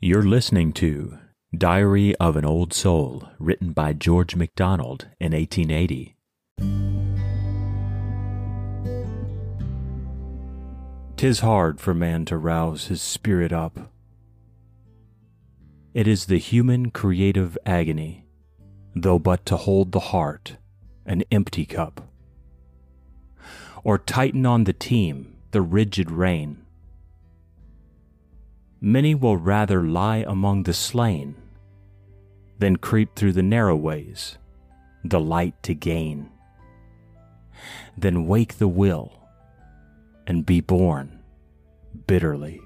You're listening to Diary of an Old Soul, written by George MacDonald in 1880. Tis hard for man to rouse his spirit up. It is the human creative agony, though but to hold the heart an empty cup, or tighten on the team the rigid rein many will rather lie among the slain than creep through the narrow ways, the light to gain, than wake the will and be born bitterly.